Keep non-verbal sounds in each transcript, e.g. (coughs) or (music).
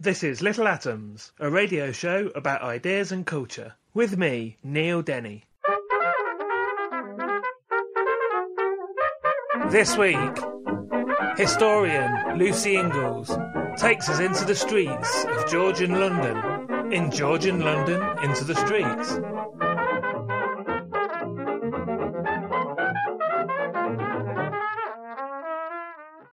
This is Little Atoms, a radio show about ideas and culture. With me, Neil Denny. This week, historian Lucy Inglis takes us into the streets of Georgian London. In Georgian London, into the streets.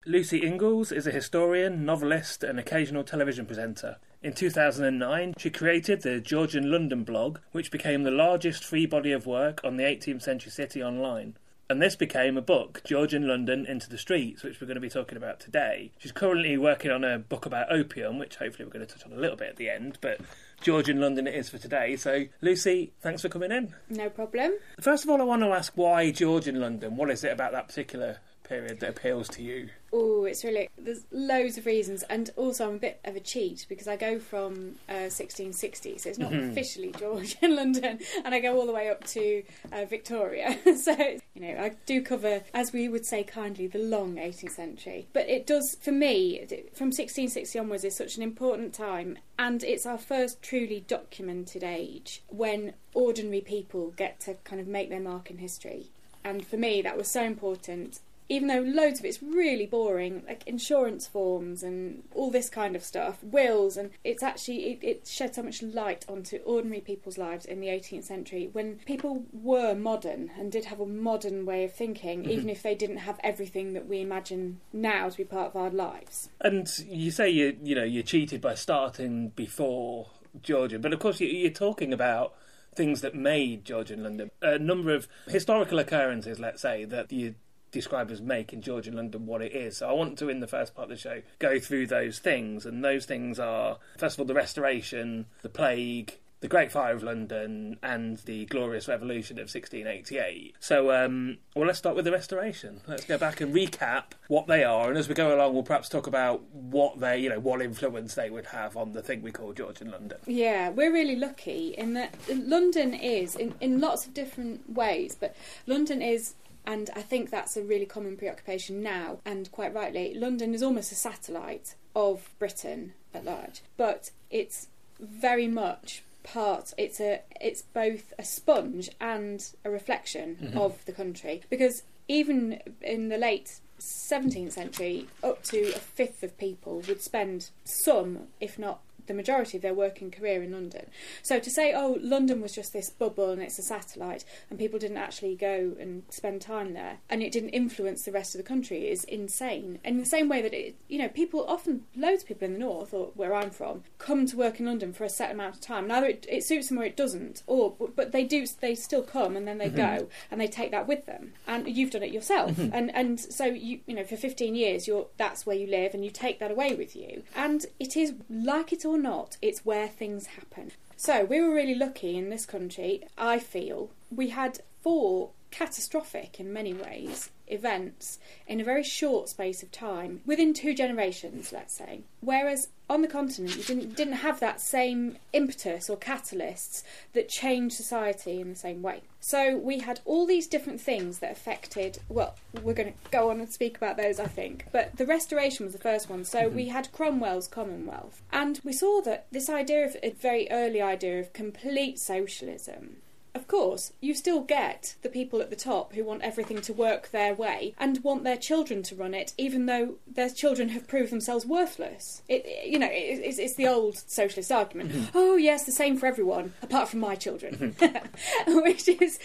Lucy Inglis is a historian, novelist, and occasional television presenter. In 2009, she created the Georgian London blog, which became the largest free body of work on the 18th century city online. And this became a book, Georgian London into the Streets, which we're going to be talking about today. She's currently working on a book about opium, which hopefully we're going to touch on a little bit at the end, but Georgian London it is for today. So, Lucy, thanks for coming in. No problem. First of all, I want to ask why Georgian London? What is it about that particular period that appeals to you? Oh, it's really there's loads of reasons, and also I'm a bit of a cheat because I go from uh, 1660, so it's not Mhm. officially Georgian (laughs) London, and I go all the way up to uh, Victoria. (laughs) so you know, I do cover, as we would say kindly, the long 18th century. But it does, for me, from 1660 onwards, is such an important time, and it's our first truly documented age when ordinary people get to kind of make their mark in history. And for me, that was so important even though loads of it's really boring, like insurance forms and all this kind of stuff, wills, and it's actually it, it shed so much light onto ordinary people's lives in the 18th century when people were modern and did have a modern way of thinking, Mhm. even if they didn't have everything that we imagine now to be part of our lives. And you say you you know you cheated by starting before Georgian, but of course you, you're talking about things that made Georgian London. A number of historical occurrences, let's say, that you describe as making Georgian London what it is. So I want to, in the first part of the show, go through those things, and those things are first of all the Restoration, the Plague. The Great Fire of London and the Glorious Revolution of 1688. So, um, well, let's start with the Restoration. Let's go back and recap what they are, and as we go along, we'll perhaps talk about what they, you know, what influence they would have on the thing we call Georgian London. Yeah, we're really lucky in that London is, in, in lots of different ways, but London is, and I think that's a really common preoccupation now, and quite rightly, London is almost a satellite of Britain at large. But it's very much part it's a it's both a sponge and a reflection Mhm. of the country because even in the late 17th century up to a fifth of people would spend some if not the majority of their working career in London. So to say, oh, London was just this bubble and it's a satellite, and people didn't actually go and spend time there, and it didn't influence the rest of the country is insane. And in the same way that it, you know, people often, loads of people in the north or where I'm from, come to work in London for a set amount of time. Now it, it suits them or it doesn't, or but they do, they still come and then they Mhm. go and they take that with them. And you've done it yourself, Mhm. and and so you you know for 15 years you're that's where you live and you take that away with you. And it is like it or not, it's where things happen. So we were really lucky in this country. I feel we had four catastrophic in many ways events in a very short space of time within two generations let's say. Whereas on the continent you didn't didn't have that same impetus or catalysts that changed society in the same way. So we had all these different things that affected well we're going to go on and speak about those i think. But the restoration was the first one. So mm-hmm. we had cromwell's commonwealth. And we saw that this idea of a very early idea of complete socialism of course, you still get the people at the top who want everything to work their way and want their children to run it, even though their children have proved themselves worthless. It, you know, it, it's, it's the old socialist argument. Mm-hmm. oh yes, the same for everyone, apart from my children, mm-hmm. (laughs) which is,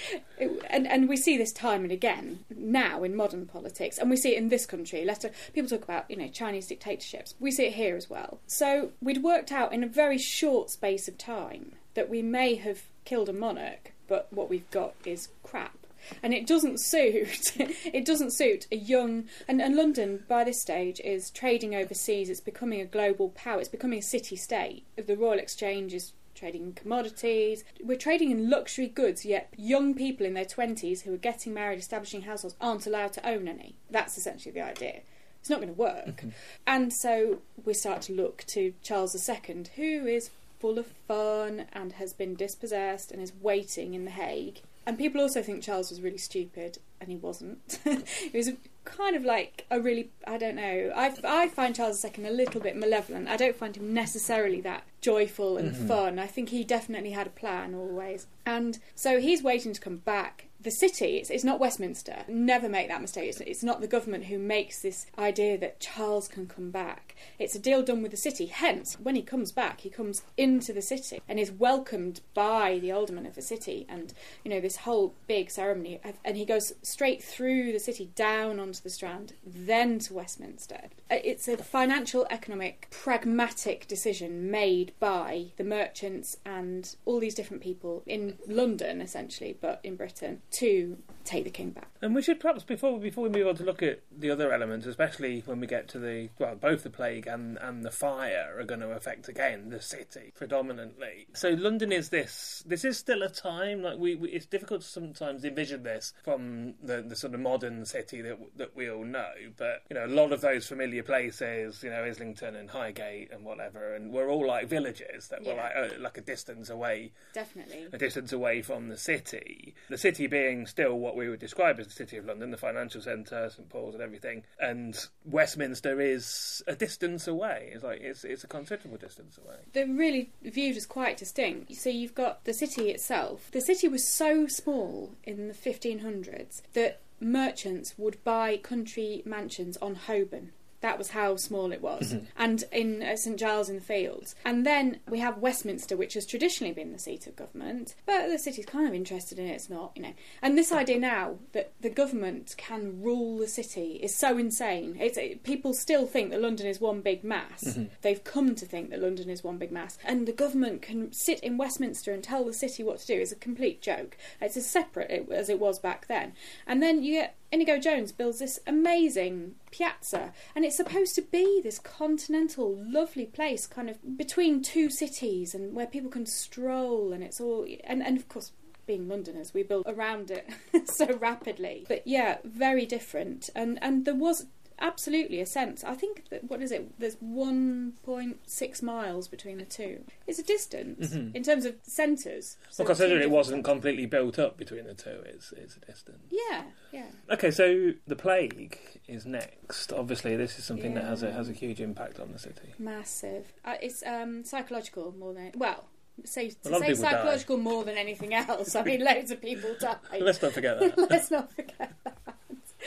and and we see this time and again now in modern politics, and we see it in this country. Let people talk about you know Chinese dictatorships. We see it here as well. So we'd worked out in a very short space of time that we may have killed a monarch, but what we've got is crap. And it doesn't suit. (laughs) it doesn't suit a young and, and London by this stage is trading overseas. It's becoming a global power. It's becoming a city state. The Royal Exchange is trading in commodities. We're trading in luxury goods, yet young people in their 20s who are getting married, establishing households, aren't allowed to own any. That's essentially the idea. It's not going to work. Mm-hmm. And so we start to look to Charles II, who is full of fun and has been dispossessed and is waiting in The Hague. And people also think Charles was really stupid, and he wasn't. (laughs) he was kind of like a really, I don't know, I, I find Charles II a little bit malevolent. I don't find him necessarily that joyful and mm-hmm. fun. I think he definitely had a plan always. And so he's waiting to come back the city, it's, it's not Westminster. Never make that mistake. It's, it's not the government who makes this idea that Charles can come back. It's a deal done with the city. Hence, when he comes back, he comes into the city and is welcomed by the aldermen of the city and, you know, this whole big ceremony. And he goes straight through the city, down onto the Strand, then to Westminster. Uh, It's a financial, economic, pragmatic decision made by the merchants and all these different people in London, essentially, but in Britain, to take the king back. And we should perhaps before before we move on to look at the other elements, especially when we get to the well, both the plague and and the fire are going to affect again the city predominantly. So London is this. This is still a time like we. we it's difficult to sometimes envision this from the the sort of modern city that that we all know. But you know, a lot of those familiar places, you know, Islington and Highgate and whatever, and we're all like villages that were Yeah. like uh, like a distance away Definitely. a distance away from the city. The city being still what we would describe as the city of London, the financial centre, St Paul's, and everything. And Westminster is a distance away. It's like it's it's a considerable distance away. They're really viewed as quite distinct. So you've got the city itself. The city was so small in the 1500s that merchants would buy country mansions on Holborn. That was how small it was. And in uh, St Giles in the Fields. And then we have Westminster, which has traditionally been the seat of government, but the city's kind of interested in it, it's not, you know. And this idea now that the government can rule the city is so insane. It's, it, people still think that London is one big mass. They've come to think that London is one big mass. And the government can sit in Westminster and tell the city what to do is a complete joke. It's as separate as it was back then. And then you get Inigo Jones builds this amazing piazza, and it's supposed to be this continental, lovely place, kind of between two cities, and where people can stroll, and it's all, and, and of course. Being Londoners, we built around it (laughs) so rapidly. But yeah, very different. And and there was absolutely a sense. I think that what is it? There's 1.6 miles between the two. It's a distance in terms of centres. So well, considering it wasn't completely built up between the two, it's it's a distance. Yeah, yeah. Okay, so the plague is next. Obviously, this is something that has a has a huge impact on the city. Massive. Uh, it's um, psychological more than well. Say, say people die. psychological more than anything else. I mean, loads of people (laughs) die. Let's not forget (laughs) that. Let's not forget that.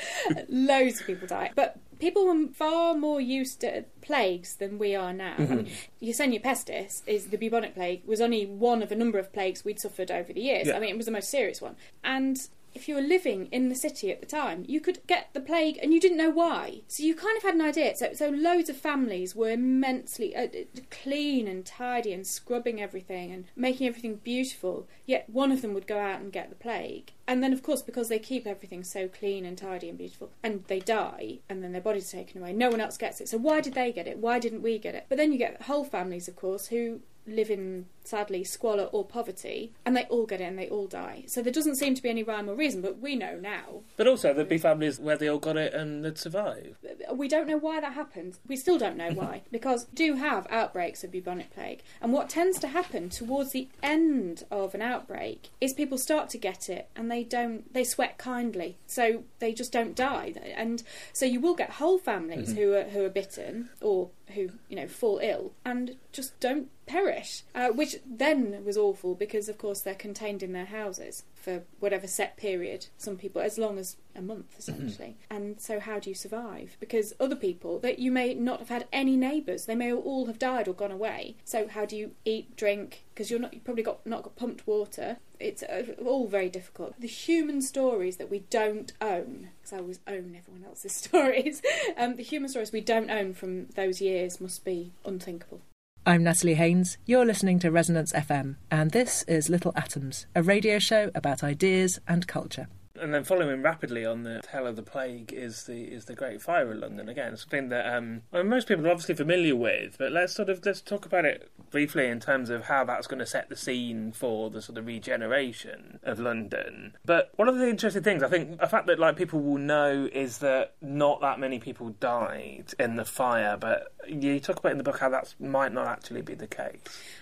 (laughs) loads of people die, but people were far more used to plagues than we are now. I mean, mm-hmm. Yersinia pestis is the bubonic plague was only one of a number of plagues we'd suffered over the years. Yeah. I mean, it was the most serious one, and if you were living in the city at the time, you could get the plague and you didn't know why. So you kind of had an idea. So, so loads of families were immensely uh, clean and tidy and scrubbing everything and making everything beautiful. Yet one of them would go out and get the plague. And then, of course, because they keep everything so clean and tidy and beautiful, and they die, and then their body's taken away, no one else gets it. So why did they get it? Why didn't we get it? But then you get whole families, of course, who live in sadly squalor or poverty and they all get it and they all die. So there doesn't seem to be any rhyme or reason but we know now. But also, there'd be families where they all got it and they'd survive. we don't know why that happened. We still don't know why (laughs) because we do have outbreaks of bubonic plague. And what tends to happen towards the end of an outbreak is people start to get it and they don't they sweat kindly. So they just don't die. And so you will get whole families mm-hmm. who are who are bitten or who you know fall ill and just don't perish, uh, which then was awful because, of course, they're contained in their houses for whatever set period. Some people, as long as a month, essentially. and so, how do you survive? Because other people that you may not have had any neighbours, they may all have died or gone away. So, how do you eat, drink? Because you're not, you probably got not got pumped water. It's uh, all very difficult. The human stories that we don't own, because I always own everyone else's (laughs) stories. um, the human stories we don't own from those years must be unthinkable. I'm Natalie Haynes. You're listening to Resonance FM, and this is Little Atoms, a radio show about ideas and culture. And then following rapidly on the tale of the plague is the is the Great Fire of London again, something that um, well, most people are obviously familiar with. But let's sort of let's talk about it briefly in terms of how that's going to set the scene for the sort of regeneration of London. But one of the interesting things I think a fact that like people will know is that not that many people died in the fire, but you talk about in the book how that might not actually be the case.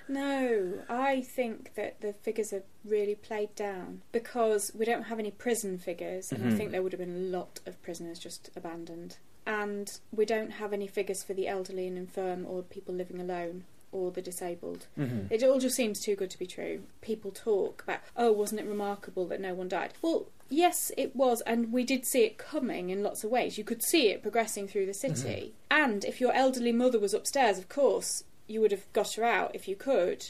No, I think that the figures are really played down because we don't have any prison figures, and I mm-hmm. think there would have been a lot of prisoners just abandoned. And we don't have any figures for the elderly and infirm or people living alone or the disabled. Mm-hmm. It all just seems too good to be true. People talk about, oh, wasn't it remarkable that no one died? Well, yes, it was, and we did see it coming in lots of ways. You could see it progressing through the city. Mm-hmm. And if your elderly mother was upstairs, of course, you would have got her out if you could.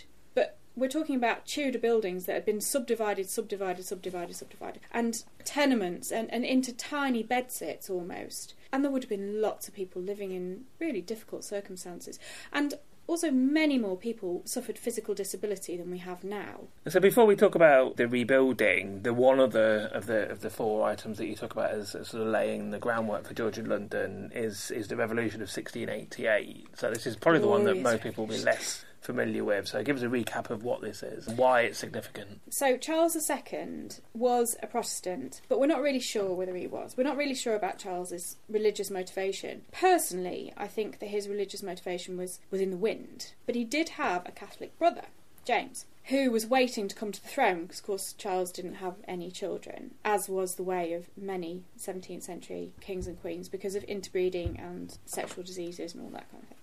We're talking about Tudor buildings that had been subdivided, subdivided, subdivided, subdivided, and tenements and, and into tiny bedsits almost. And there would have been lots of people living in really difficult circumstances. And also, many more people suffered physical disability than we have now. So before we talk about the rebuilding, the one of the of the of the four items that you talk about as, as sort of laying the groundwork for Georgian London is is the revolution of 1688. So this is probably the one that oh, most people will be less familiar with. So give us a recap of what this is and why it's significant. So Charles II was a Protestant, but we're not really sure whether he was. We're not really sure about Charles's religious motivation. Personally, I think that his religious motivation was was in the wind, but he did have a Catholic brother, James. Who was waiting to come to the throne because, of course, Charles didn't have any children, as was the way of many 17th century kings and queens because of interbreeding and sexual diseases and all that kind of thing.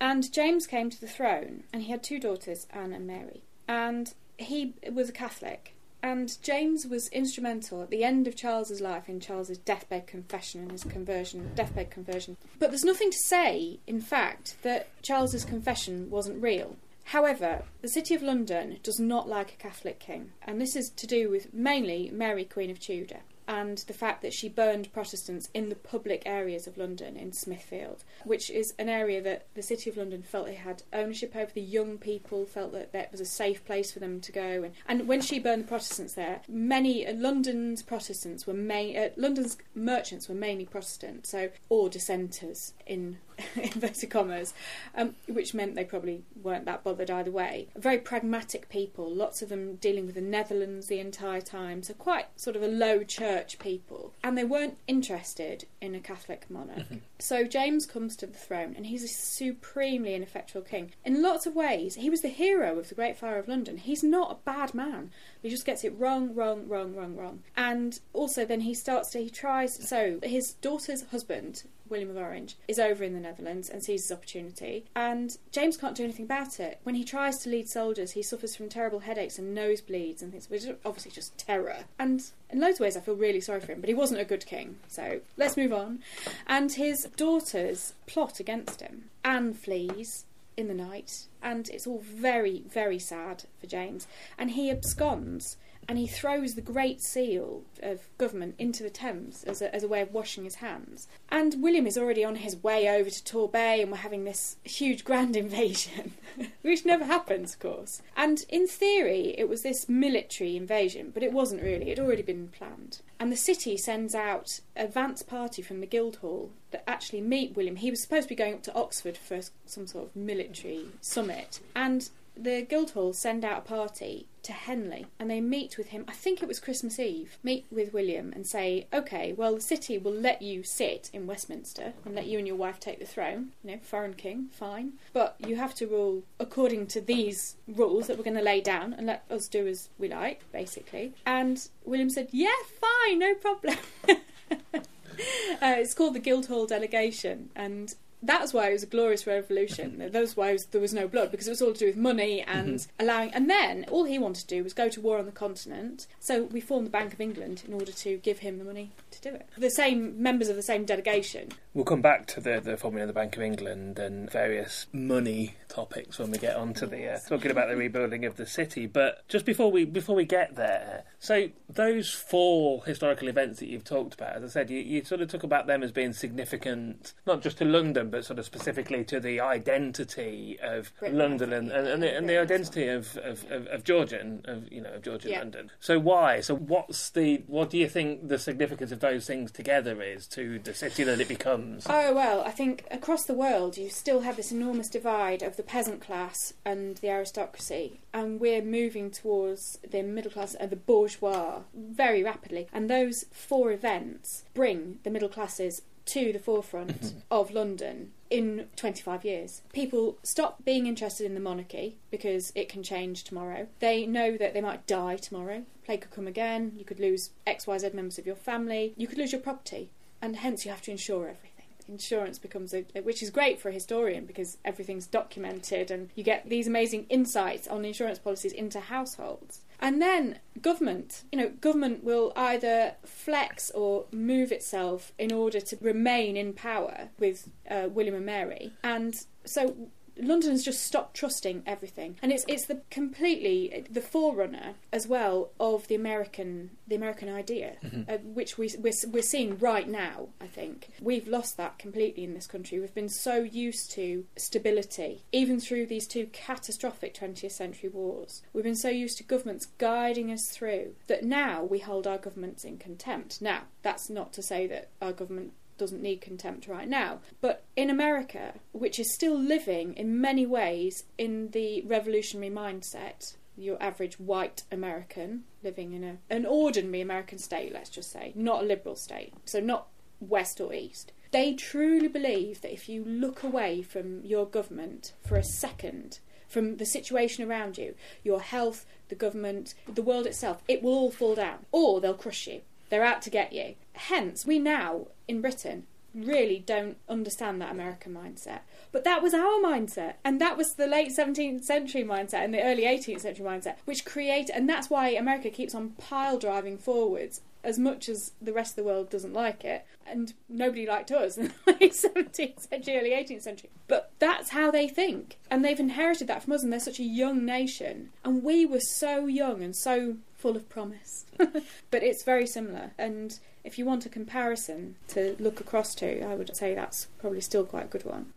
And James came to the throne, and he had two daughters, Anne and Mary. And he was a Catholic. And James was instrumental at the end of Charles's life in Charles's deathbed confession and his conversion, deathbed conversion. But there's nothing to say, in fact, that Charles's confession wasn't real. However, the City of London does not like a Catholic king, and this is to do with mainly Mary, Queen of Tudor, and the fact that she burned Protestants in the public areas of London in Smithfield, which is an area that the City of London felt it had ownership over. The young people felt that that was a safe place for them to go, and, and when she burned the Protestants there, many uh, London's Protestants were main, uh, London's merchants were mainly Protestant, so or dissenters in (laughs) inverted commas, um, which meant they probably weren't that bothered either way. Very pragmatic people, lots of them dealing with the Netherlands the entire time, so quite sort of a low church people. And they weren't interested in a Catholic monarch. So James comes to the throne, and he's a supremely ineffectual king. In lots of ways, he was the hero of the Great Fire of London. He's not a bad man. He just gets it wrong, wrong, wrong, wrong, wrong. And also, then he starts to, he tries, so his daughter's husband, William of Orange, is over in the Netherlands and sees his opportunity. And James can't do anything about it. When he tries to lead soldiers, he suffers from terrible headaches and nosebleeds and things, which is obviously just terror. And in loads of ways, I feel really sorry for him, but he wasn't a good king. So let's move on. And his daughters plot against him. Anne flees in the night, and it's all very, very sad for James. And he absconds and he throws the Great Seal of government into the Thames as a, as a way of washing his hands. And William is already on his way over to Torbay, and we're having this huge grand (laughs) invasion, which never happens, of course. And in theory, it was this military invasion, but it wasn't really, it had already been planned. And the city sends out a advance party from the Guildhall that actually meet William. He was supposed to be going up to Oxford for some sort of military summit, and the Guildhall send out a party to Henley and they meet with him. I think it was Christmas Eve. Meet with William and say, okay, well, the city will let you sit in Westminster and let you and your wife take the throne. You know, foreign king, fine. But you have to rule according to these rules that we're going to lay down and let us do as we like, basically. And William said, yeah, fine, no problem. (laughs) uh, it's called the Guildhall Delegation and That's why it was a glorious revolution. That's why there was no blood because it was all to do with money and Mm-hmm. allowing. And then all he wanted to do was go to war on the continent. So we formed the Bank of England in order to give him the money to do it. The same members of the same delegation. We'll come back to the, the forming of the Bank of England and various money topics when we get on to the uh, talking about the rebuilding of the city. But just before we before we get there, so those four historical events that you've talked about, as I said, you, you sort of talk about them as being significant, not just to London, but sort of specifically to the identity of Britain, London and, and, and, the, and the identity of, of, of, of Georgia and of you know of Georgia Yeah. London. So why? So what's the what do you think the significance of those things together is to the city that it becomes? Oh well, I think across the world you still have this enormous divide of the peasant class and the aristocracy, and we're moving towards the middle class and the bourgeois very rapidly. And those four events bring the middle classes to the forefront mm-hmm. of London in 25 years. People stop being interested in the monarchy because it can change tomorrow. They know that they might die tomorrow. Plague could come again. You could lose XYZ members of your family. You could lose your property. And hence you have to insure everything. Insurance becomes a, which is great for a historian because everything's documented and you get these amazing insights on insurance policies into households. And then government, you know, government will either flex or move itself in order to remain in power with uh, William and Mary. And so London has just stopped trusting everything, and it's it's the completely the forerunner as well of the American the American idea, uh, which we we're, we're seeing right now. I think we've lost that completely in this country. We've been so used to stability, even through these two catastrophic 20th century wars. We've been so used to governments guiding us through that now we hold our governments in contempt. Now that's not to say that our government doesn't need contempt right now. But in America, which is still living in many ways in the revolutionary mindset, your average white American living in a, an ordinary American state, let's just say, not a liberal state, so not west or east. They truly believe that if you look away from your government for a second, from the situation around you, your health, the government, the world itself, it will all fall down, or they'll crush you. They're out to get you. Hence, we now in Britain really don't understand that American mindset. But that was our mindset, and that was the late 17th century mindset and the early 18th century mindset, which created, and that's why America keeps on pile driving forwards as much as the rest of the world doesn't like it. And nobody liked us in the (laughs) late 17th century, early 18th century. But that's how they think, and they've inherited that from us, and they're such a young nation. And we were so young and so full of promise. (laughs) but it's very similar, and if you want a comparison to look across to, I would say that's probably still quite a good one.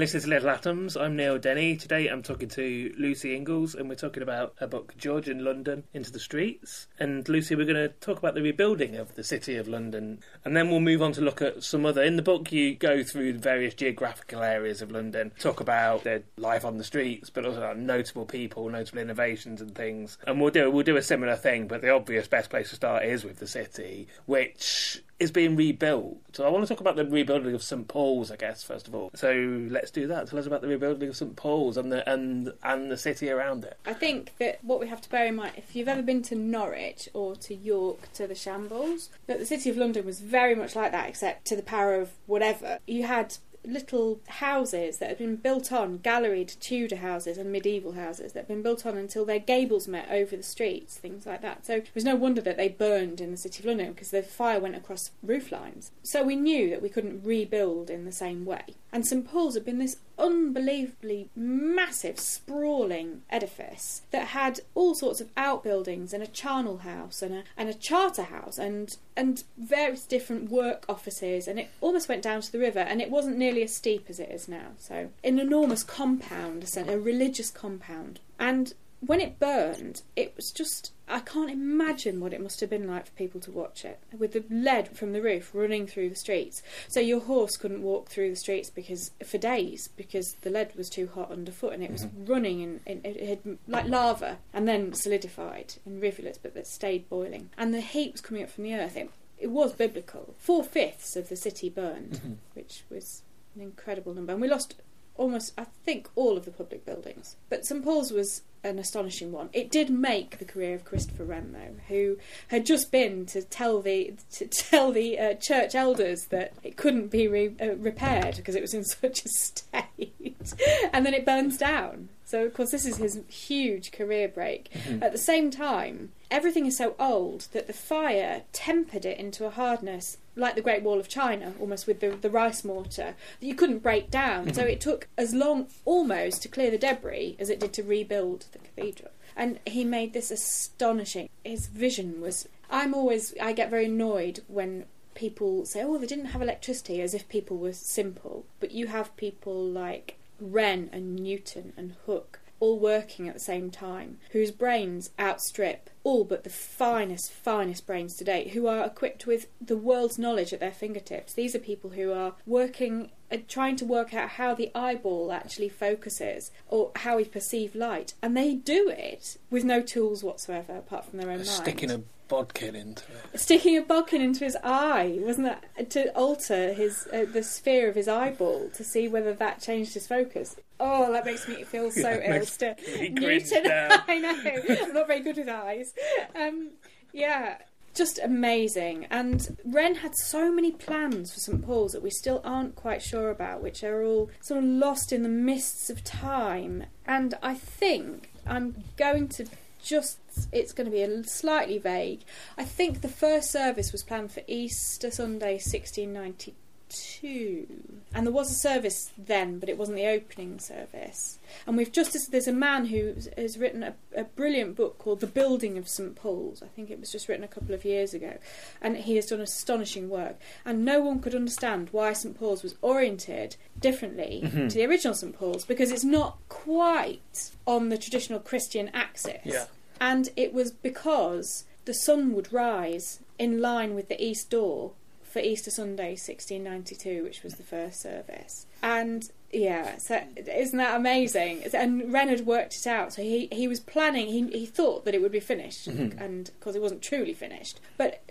Listening to Little Atoms. I'm Neil Denny. Today I'm talking to Lucy Inglis, and we're talking about her book Georgian London Into the Streets. And Lucy, we're going to talk about the rebuilding of the city of London, and then we'll move on to look at some other. In the book, you go through various geographical areas of London, talk about their life on the streets, but also notable people, notable innovations, and things. And we'll do we'll do a similar thing, but the obvious best place to start is with the city, which is being rebuilt. So I want to talk about the rebuilding of St Paul's, I guess, first of all. So let's do that. Tell us about the rebuilding of St Paul's and the and and the city around it. I think that what we have to bear in mind, if you've ever been to Norwich or to York to the Shambles, that the City of London was very much like that, except to the power of whatever. You had little houses that had been built on, galleried Tudor houses and medieval houses that had been built on until their gables met over the streets, things like that. So it was no wonder that they burned in the City of London because the fire went across roof lines. So we knew that we couldn't rebuild in the same way. And St Paul's had been this unbelievably massive, sprawling edifice that had all sorts of outbuildings and a charnel house and a, and a charter house and and various different work offices and it almost went down to the river and it wasn't nearly as steep as it is now. So an enormous compound, a religious compound. And when it burned, it was just. I can't imagine what it must have been like for people to watch it, with the lead from the roof running through the streets. So your horse couldn't walk through the streets because for days because the lead was too hot underfoot and it was mm-hmm. running and, and it had like lava and then solidified in rivulets, but that stayed boiling. And the heat was coming up from the earth. It, it was biblical. Four fifths of the city burned, mm-hmm. which was an incredible number, and we lost almost, I think, all of the public buildings. But St Paul's was an astonishing one. It did make the career of Christopher Wren, though, who had just been to tell the to tell the uh, church elders that it couldn't be re- uh, repaired because it was in (laughs) such a state, and then it burns down. So, of course, this is his huge career break. Mm-hmm. At the same time, everything is so old that the fire tempered it into a hardness like the Great Wall of China, almost with the, the rice mortar, that you couldn't break down. Mm-hmm. So it took as long almost to clear the debris as it did to rebuild the cathedral. And he made this astonishing. His vision was. I'm always. I get very annoyed when people say, oh, they didn't have electricity, as if people were simple. But you have people like Wren and Newton and Hooke all working at the same time, whose brains outstrip all but the finest, finest brains to date, who are equipped with the world's knowledge at their fingertips. These are people who are working, uh, trying to work out how the eyeball actually focuses or how we perceive light, and they do it with no tools whatsoever apart from their own mind. Sticking a bodkin into it. Sticking a bodkin into his eye, wasn't that to alter his uh, the sphere of his eyeball to see whether that changed his focus? Oh, that makes me feel (laughs) so yeah, ill. Still, Newton, (laughs) (laughs) I know. I'm not very good with eyes. Um, yeah, just amazing. And Wren had so many plans for St Paul's that we still aren't quite sure about, which are all sort of lost in the mists of time. And I think I'm going to just it's going to be a slightly vague. I think the first service was planned for Easter Sunday 1692 two, and there was a service then, but it wasn't the opening service. And we've just there's a man who has written a, a brilliant book called The Building of St Paul's. I think it was just written a couple of years ago, and he has done astonishing work. And no one could understand why St Paul's was oriented differently mm-hmm. to the original St Paul's because it's not quite on the traditional Christian axis. Yeah. And it was because the sun would rise in line with the east door for Easter Sunday 1692, which was the first service. And yeah, so isn't that amazing? And Wren had worked it out, so he, he was planning. He he thought that it would be finished, mm-hmm. and because it wasn't truly finished, but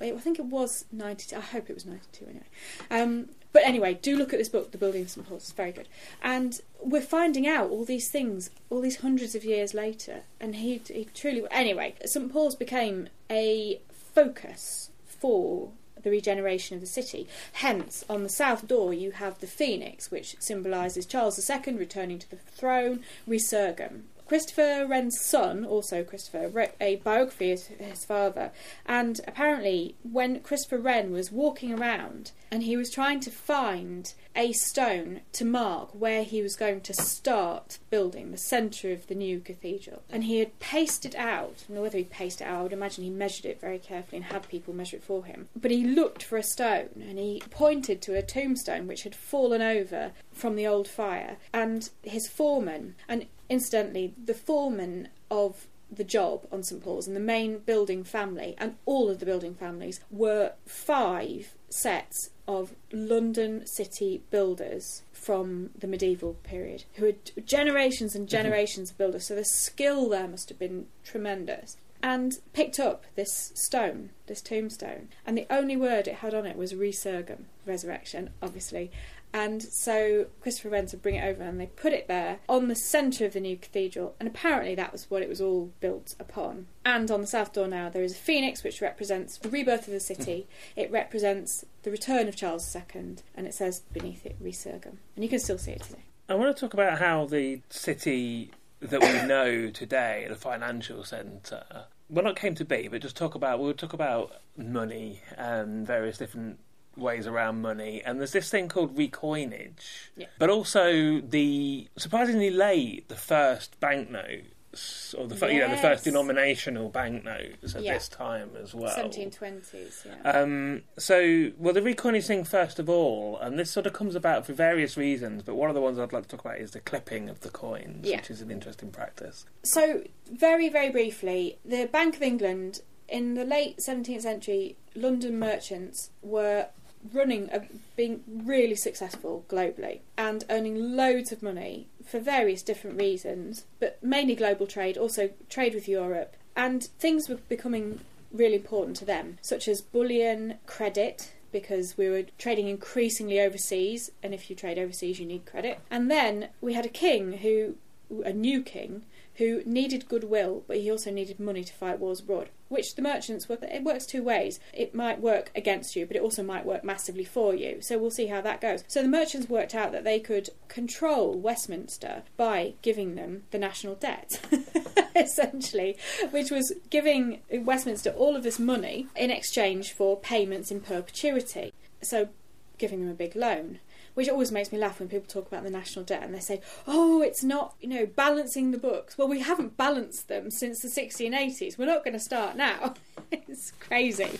I think it was ninety two. I hope it was ninety two anyway. Um, but anyway, do look at this book, The Building of St Paul's. It's very good, and we're finding out all these things, all these hundreds of years later, and he he truly anyway. St Paul's became a focus for the regeneration of the city. Hence, on the south door, you have the phoenix, which symbolises Charles II returning to the throne, Resurgam. Christopher Wren's son, also Christopher, wrote a biography of his father. And apparently, when Christopher Wren was walking around and he was trying to find a stone to mark where he was going to start building the centre of the new cathedral. And he had pasted out, know whether he pasted it out, I would imagine he measured it very carefully and had people measure it for him. But he looked for a stone and he pointed to a tombstone which had fallen over from the old fire. And his foreman, and incidentally, the foreman of the job on St Paul's and the main building family and all of the building families were five sets of London city builders from the medieval period who had generations and mm-hmm. generations mm-hmm. of builders. So the skill there must have been tremendous. And picked up this stone, this tombstone, and the only word it had on it was resurgam, resurrection, obviously. And so Christopher Wren would bring it over and they put it there on the centre of the new cathedral. And apparently that was what it was all built upon. And on the south door now there is a phoenix which represents the rebirth of the city. Mm-hmm. It represents the return of Charles II. And it says beneath it Resurgam. And you can still see it today. I want to talk about how the city that we (coughs) know today, the financial centre, well, not came to be, but just talk about we'll talk about money and various different ways around money, and there's this thing called recoinage, Yeah. but also the surprisingly late the first banknotes or the fir- you know the first denominational banknotes at Yeah. this time as well. 1720s, yeah. Um, so, well, the recoinage thing first of all, and this sort of comes about for various reasons, but one of the ones I'd like to talk about is the clipping of the coins, Yeah. which is an interesting practice. So, very, very briefly, the Bank of England in the late 17th century, London merchants were running, a, being really successful globally and earning loads of money for various different reasons, but mainly global trade, also trade with Europe, and things were becoming really important to them, such as bullion, credit. Because we were trading increasingly overseas, and if you trade overseas, you need credit. And then we had a king who, a new king, who needed goodwill, but he also needed money to fight wars abroad. Which the merchants work. It works two ways. It might work against you, but it also might work massively for you. So we'll see how that goes. So the merchants worked out that they could control Westminster by giving them the national debt, (laughs) essentially, which was giving Westminster all of this money in exchange for payments in perpetuity. So giving them a big loan which always makes me laugh when people talk about the national debt and they say, "Oh, it's not, you know, balancing the books." Well, we haven't balanced them since the 1680s. We're not going to start now. (laughs) it's crazy.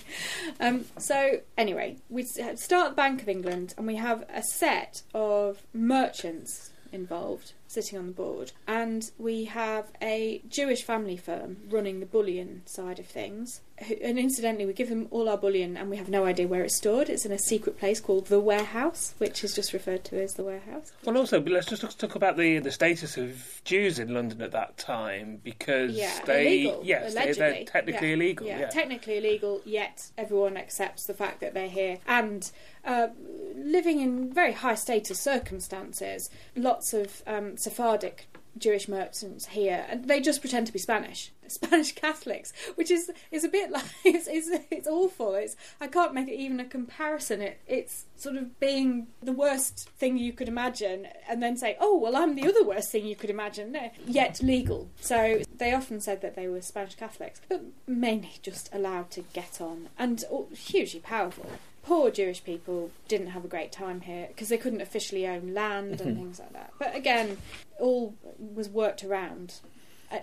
Um, so anyway, we start the Bank of England and we have a set of merchants involved sitting on the board and we have a Jewish family firm running the bullion side of things and incidentally we give them all our bullion and we have no idea where it's stored it's in a secret place called the warehouse which is just referred to as the warehouse Well, also, but let's just talk- about the the status of Jews in London at that time because yeah they, illegal yes, they, allegedly. they're technically Yeah, illegal. yeah, Yeah, technically illegal yet everyone accepts the fact that they're here and uh, living in very high status circumstances lots of um, Sephardic Jewish merchants here, and they just pretend to be Spanish, (laughs) Spanish Catholics, which is is a bit like (laughs) it's it's, it's awful. It's I can't make it even a comparison. It it's sort of being the worst thing you could imagine, and then say, oh well, I'm the other worst thing you could imagine. No, yet legal. So they often said that they were Spanish Catholics, but mainly just allowed to get on and all- hugely powerful poor Jewish people didn't have a great time here because they couldn't officially own land and mm-hmm. things like that. But again, all was worked around.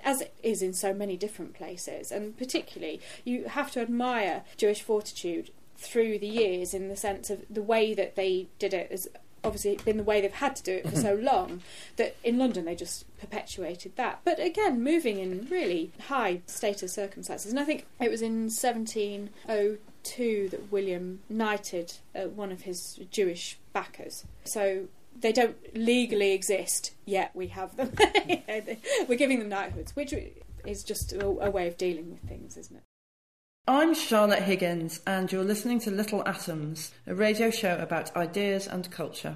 As it is in so many different places, and particularly, you have to admire Jewish fortitude through the years in the sense of the way that they did it has obviously been the way they've had to do it for so mm-hmm. long that in London they just perpetuated that. But again, moving in really high status circumstances, and I think it was in 1702 that William knighted uh, one of his Jewish backers. So they don't legally exist yet. We have them. You know, they- We're giving them knighthoods, which is just a, a way of dealing with things, isn't it? I'm Charlotte Higgins, and you're listening to Little Atoms, a radio show about ideas and culture.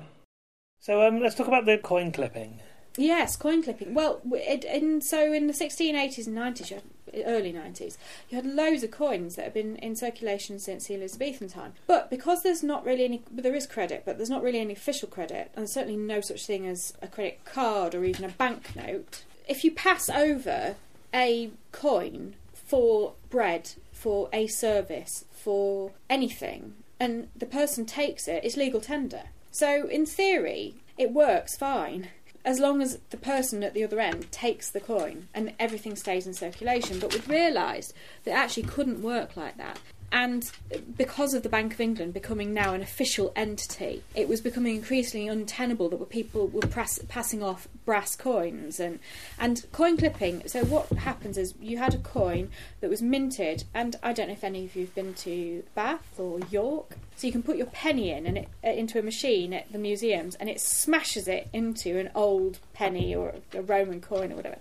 So um, let's talk about the coin clipping. Yes, coin clipping. Well, w- it, in, so in the 1680s and 90s, you had, early 90s, you had loads of coins that have been in circulation since the Elizabethan time. But because there's not really any, there is credit, but there's not really any official credit, and certainly no such thing as a credit card or even a banknote. If you pass over a coin for bread, for a service, for anything, and the person takes it, it's legal tender. So, in theory, it works fine as long as the person at the other end takes the coin and everything stays in circulation. But we've realised that actually couldn't work like that. And because of the Bank of England becoming now an official entity, it was becoming increasingly untenable that people were press, passing off brass coins and and coin clipping. So what happens is you had a coin that was minted, and I don't know if any of you've been to Bath or York. So you can put your penny in and it, uh, into a machine at the museums, and it smashes it into an old penny or a Roman coin or whatever.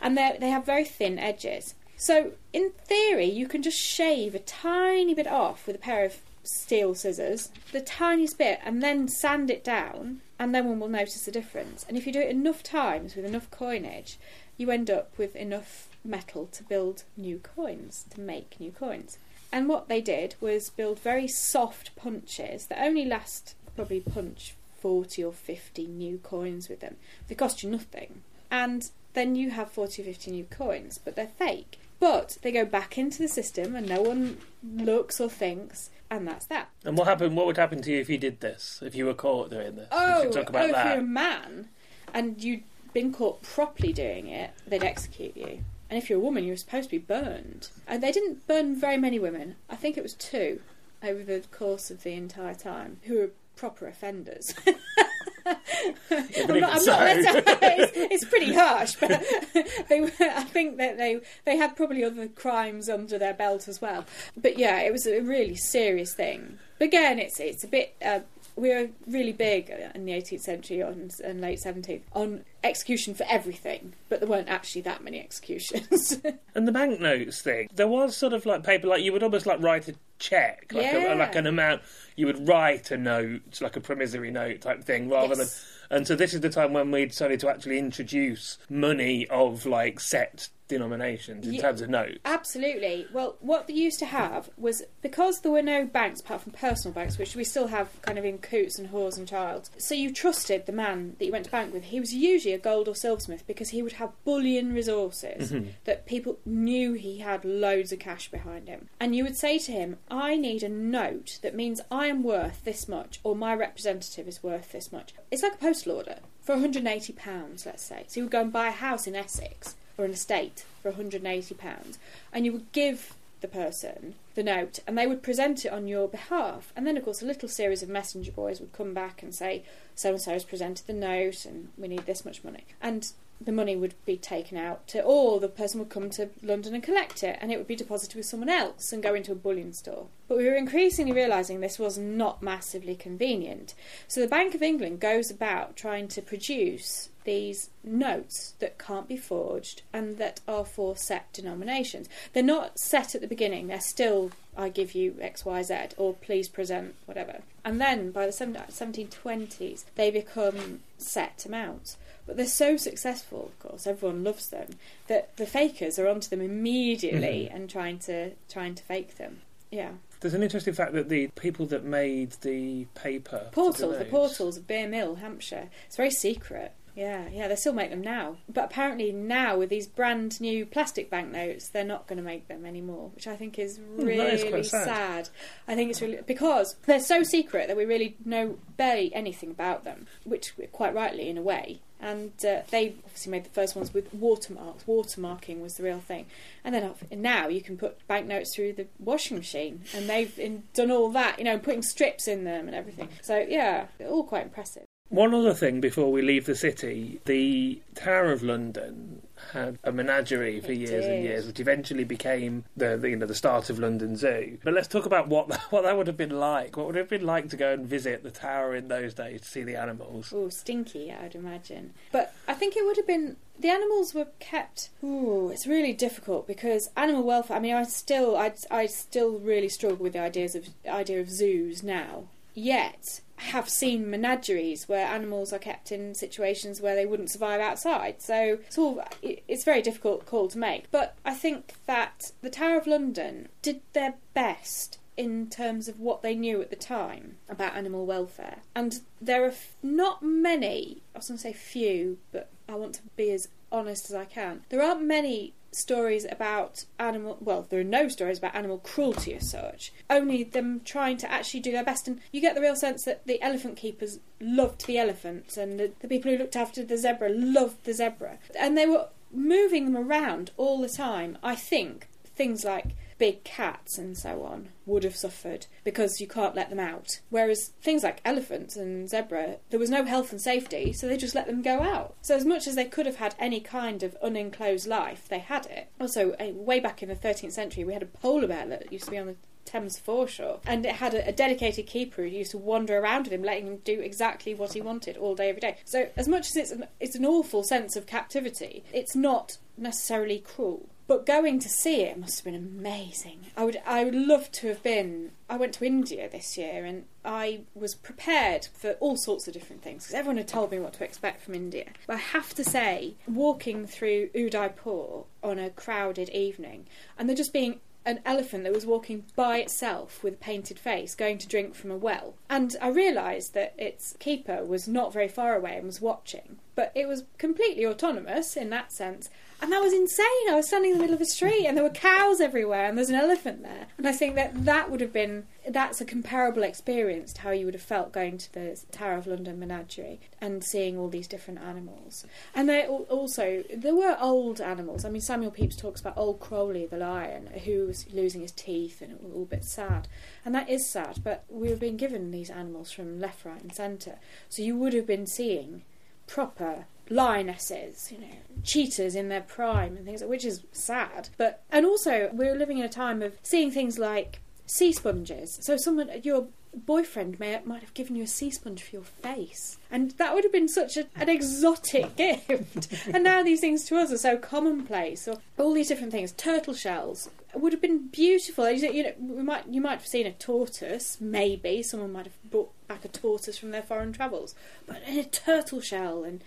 And they they have very thin edges. So, in theory, you can just shave a tiny bit off with a pair of steel scissors, the tiniest bit, and then sand it down, and then one will notice the difference. And if you do it enough times with enough coinage, you end up with enough metal to build new coins, to make new coins. And what they did was build very soft punches that only last probably punch 40 or 50 new coins with them. They cost you nothing. And then you have 40 or 50 new coins, but they're fake But they go back into the system and no one looks or thinks, and that's that. And what happened? What would happen to you if you did this? If you were caught doing this? Oh, talk about oh if that. you're a man and you'd been caught properly doing it, they'd execute you. And if you're a woman, you were supposed to be burned. And they didn't burn very many women. I think it was two over the course of the entire time who were proper offenders. (laughs) I'm not, I'm so- not, it's, it's pretty harsh, but (laughs) they were, I think that they they had probably other crimes under their belt as well. But yeah, it was a really serious thing. But again, it's it's a bit. Uh, we were really big in the 18th century on, and late 17th on execution for everything, but there weren't actually that many executions. (laughs) And the banknotes thing, there was sort of like paper, like you would almost like write a check, like, Yeah. a, like an amount. You would write a note, like a promissory note type thing, rather Yes. than. And so this is the time when we decided to actually introduce money of like set denominations in Yeah. terms of notes. Absolutely. Well, what they used to have was because there were no banks apart from personal banks, which we still have kind of in Coutts and Hoare's and Childs. So you trusted the man that you went to bank with. He was usually a gold or silversmith because he would have bullion resources mm-hmm. that people knew he had loads of cash behind him. And you would say to him, I need a note that means I am worth this much or my representative is worth this much. It's like a postal order for £180, let's say. So you would go and buy a house in Essex or an estate for £180 and you would give the person the note and they would present it on your behalf and then of course a little series of messenger boys would come back and say so and so has presented the note and we need this much money and the money would be taken out to or the person would come to London and collect it and it would be deposited with someone else and go into a bullion store but we were increasingly realizing this was not massively convenient so the Bank of England goes about trying to produce these notes that can't be forged and that are for set denominations. They're not set at the beginning, they're still, I give you XYZ, or please present whatever. And then by the 1720s, they become set amounts. But they're so successful, of course, everyone loves them, that the fakers are onto them immediately and trying to trying to fake them. Yeah. There's an interesting fact that the people that made the paper Portals, the portals of Bere Mill, Hampshire. It's very secret. Yeah, yeah, they still make them now. But apparently now with these brand new plastic banknotes, they're not going to make them anymore, which I think is Hmm, is really quite sad. sad. I think it's really because they're so secret that we really know barely anything about them, which quite rightly in a way. And uh, they obviously made the first ones with watermarks. Watermarking was the real thing. And then uh, now you can put banknotes through the washing machine, and they've in, done all that, you know, putting strips in them and everything. So yeah, all quite impressive. One other thing before we leave the city, the Tower of London had a menagerie for It years and years, which eventually became the, the you know the start of London Zoo. But let's talk about what (laughs) what that would have been like. What would it have been like to go and visit the tower in those days to see the animals? Oh, stinky, I'd imagine. But I think it would have been the animals were kept. Ooh, it's really difficult because animal welfare. I mean, I still, I, I still really struggle with the ideas of idea of zoos now. Yet, have seen menageries where animals are kept in situations where they wouldn't survive outside. So it's all it's very difficult call to make. But I think that the Tower of London did their best in terms of what they knew at the time about animal welfare. And there are not many, I was going to say few, but I want to be as honest as I can. There aren't many stories about animal well there are no stories about animal cruelty as such only them trying to actually do their best. And you get the real sense that the elephant keepers loved the elephants and the, the people who looked after the zebra loved the zebra. And they were moving them around all the time. I think things like big cats and so on would have suffered because you can't let them out. Whereas things like elephants and zebra, there was no health and safety, so they just let them go out. So as much as they could have had any kind of unenclosed life, they had it. Also, eh, way back in the 13th century, we had a polar bear that used to be on the Thames foreshore, and it had a, a dedicated keeper who used to wander around with him, letting him do exactly what he wanted all day, every day. So, as much as it's an, it's an awful sense of captivity, it's not necessarily cruel. But going to see it must have been amazing. I would, I would love to have been. I went to India this year, and I was prepared for all sorts of different things because everyone had told me what to expect from India. But I have to say, walking through Udaipur on a crowded evening, and there just being an elephant that was walking by itself with a painted face going to drink from a well. And I realised that its keeper was not very far away and was watching. But it was completely autonomous in that sense. And that was insane. I was standing in the middle of a street and there were cows everywhere and there's an elephant there. And I think that that would have been, that's a comparable experience to how you would have felt going to the Tower of London Menagerie and seeing all these different animals. And they also, there were old animals. I mean, Samuel Pepys talks about old Crowley the lion who was losing his teeth and it was all a bit sad. And that is sad, but we were being given these animals from left, right, and centre. So you would have been seeing proper lionesses, you know, cheetahs in their prime and things, which is sad. But and also we're living in a time of seeing things like sea sponges. So someone your boyfriend may might have given you a sea sponge for your face, and that would have been such a, an exotic (laughs) gift. and now these things to us are so commonplace. Or all these different things, turtle shells would have been beautiful. You know, we might you might have seen a tortoise, maybe someone might have brought back a tortoise from their foreign travels, but in a turtle shell and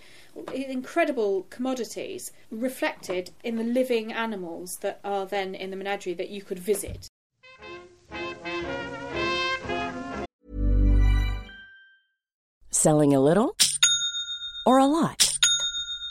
incredible commodities reflected in the living animals that are then in the menagerie that you could visit. Selling a little or a lot?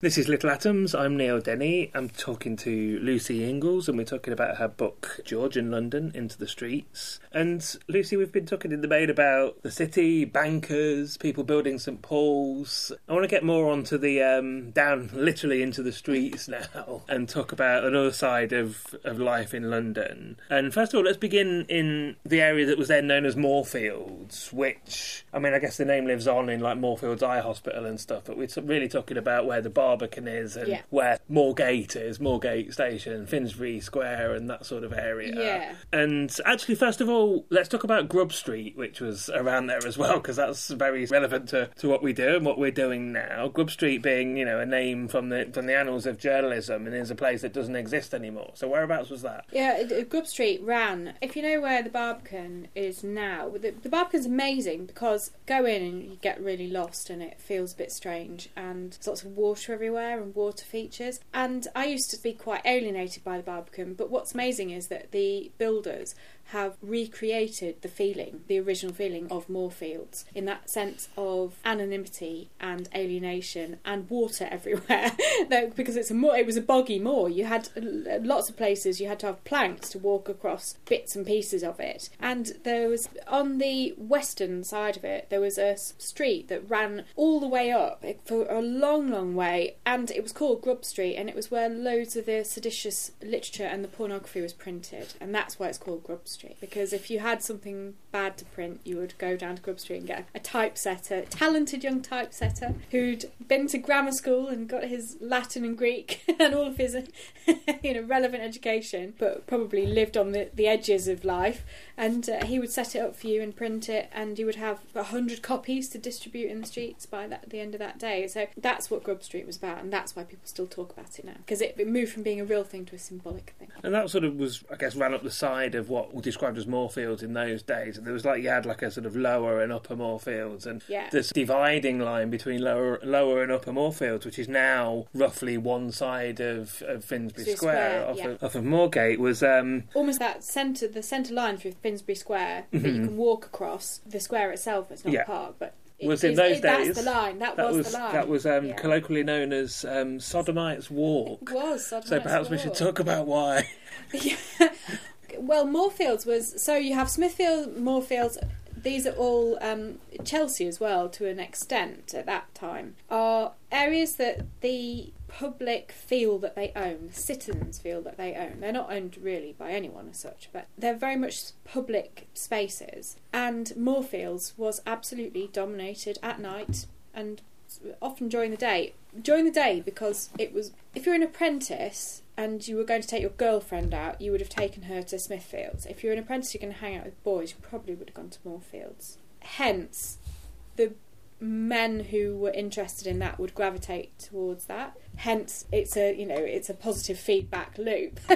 This is Little Atoms. I'm Neil Denny. I'm talking to Lucy Inglis, and we're talking about her book, Georgian London Into the Streets. And Lucy, we've been talking in the main about the city, bankers, people building St Paul's. I want to get more onto the um, down literally into the streets (laughs) now and talk about another side of, of life in London. And first of all, let's begin in the area that was then known as Moorfields, which, I mean, I guess the name lives on in like Moorfields Eye Hospital and stuff, but we're really talking about where the bar Barbican is and Yeah. where Moorgate is, Moorgate Station, Finsbury Square, and that sort of area. Yeah. And actually, first of all, let's talk about Grub Street, which was around there as well, because that's very relevant to, to what we do and what we're doing now. Grub Street being, you know, a name from the from the annals of journalism and is a place that doesn't exist anymore. So whereabouts was that? Yeah, Grub Street ran. If you know where the Barbican is now, the, the Barbican's amazing because go in and you get really lost and it feels a bit strange and there's lots of water everywhere and water features. And I used to be quite alienated by the Barbican, but what's amazing is that the builders have recreated the feeling, the original feeling of Moorfields, in that sense of anonymity and alienation and water (laughs) everywhere. because it's a moor, it was a boggy moor. You had lots of places you had to have planks to walk across bits and pieces of it. And there was on the western side of it, there was a street that ran all the way up for a long, long way, and it was called Grub Street, and it was where loads of the seditious literature and the pornography was printed, and that's why it's called Grub Street. Because if you had something bad to print, you would go down to Grub Street and get a typesetter, talented young typesetter who'd been to grammar school and got his Latin and Greek (laughs) and all of his, (laughs) you know, relevant education, but probably lived on the, the edges of life. And uh, he would set it up for you and print it, and you would have a hundred copies to distribute in the streets by that, the end of that day. So that's what Grub Street was about, and that's why people still talk about it now because it, it moved from being a real thing to a symbolic thing. And that sort of was, I guess, ran up the side of what was described as Moorfields in those days. And there was like you had like a sort of lower and upper Moorfields, and Yeah. this dividing line between lower, lower and upper Moorfields, which is now roughly one side of, of Finsbury Finsbury Square, Square, off, yeah. of, off of Moorgate, was um, Almost that centre, the centre line through Finsbury Square that you Mhm. can walk across. The square itself, it's not Yeah. a park, but it was in is- those it- days. That's the line. That, was, the line. That was um, Yeah. colloquially known as um, Sodomites Walk. It was. So perhaps we should Walk. talk about why. (laughs) Well, Moorfields was so you have Smithfield, Moorfields. These are all um, Chelsea as well, to an extent at that time, are areas that the public feel that they own, the citizens feel that they own. They're not owned really by anyone as such, but they're very much public spaces. And Moorfields was absolutely dominated at night and often during the day. During the day, because it was if you're an apprentice and you were going to take your girlfriend out, you would have taken her to Smithfields. If you're an apprentice, you're going to hang out with boys, you probably would have gone to Moorfields. Hence, the men who were interested in that would gravitate towards that. Hence, it's a you know it's a positive feedback loop. (laughs)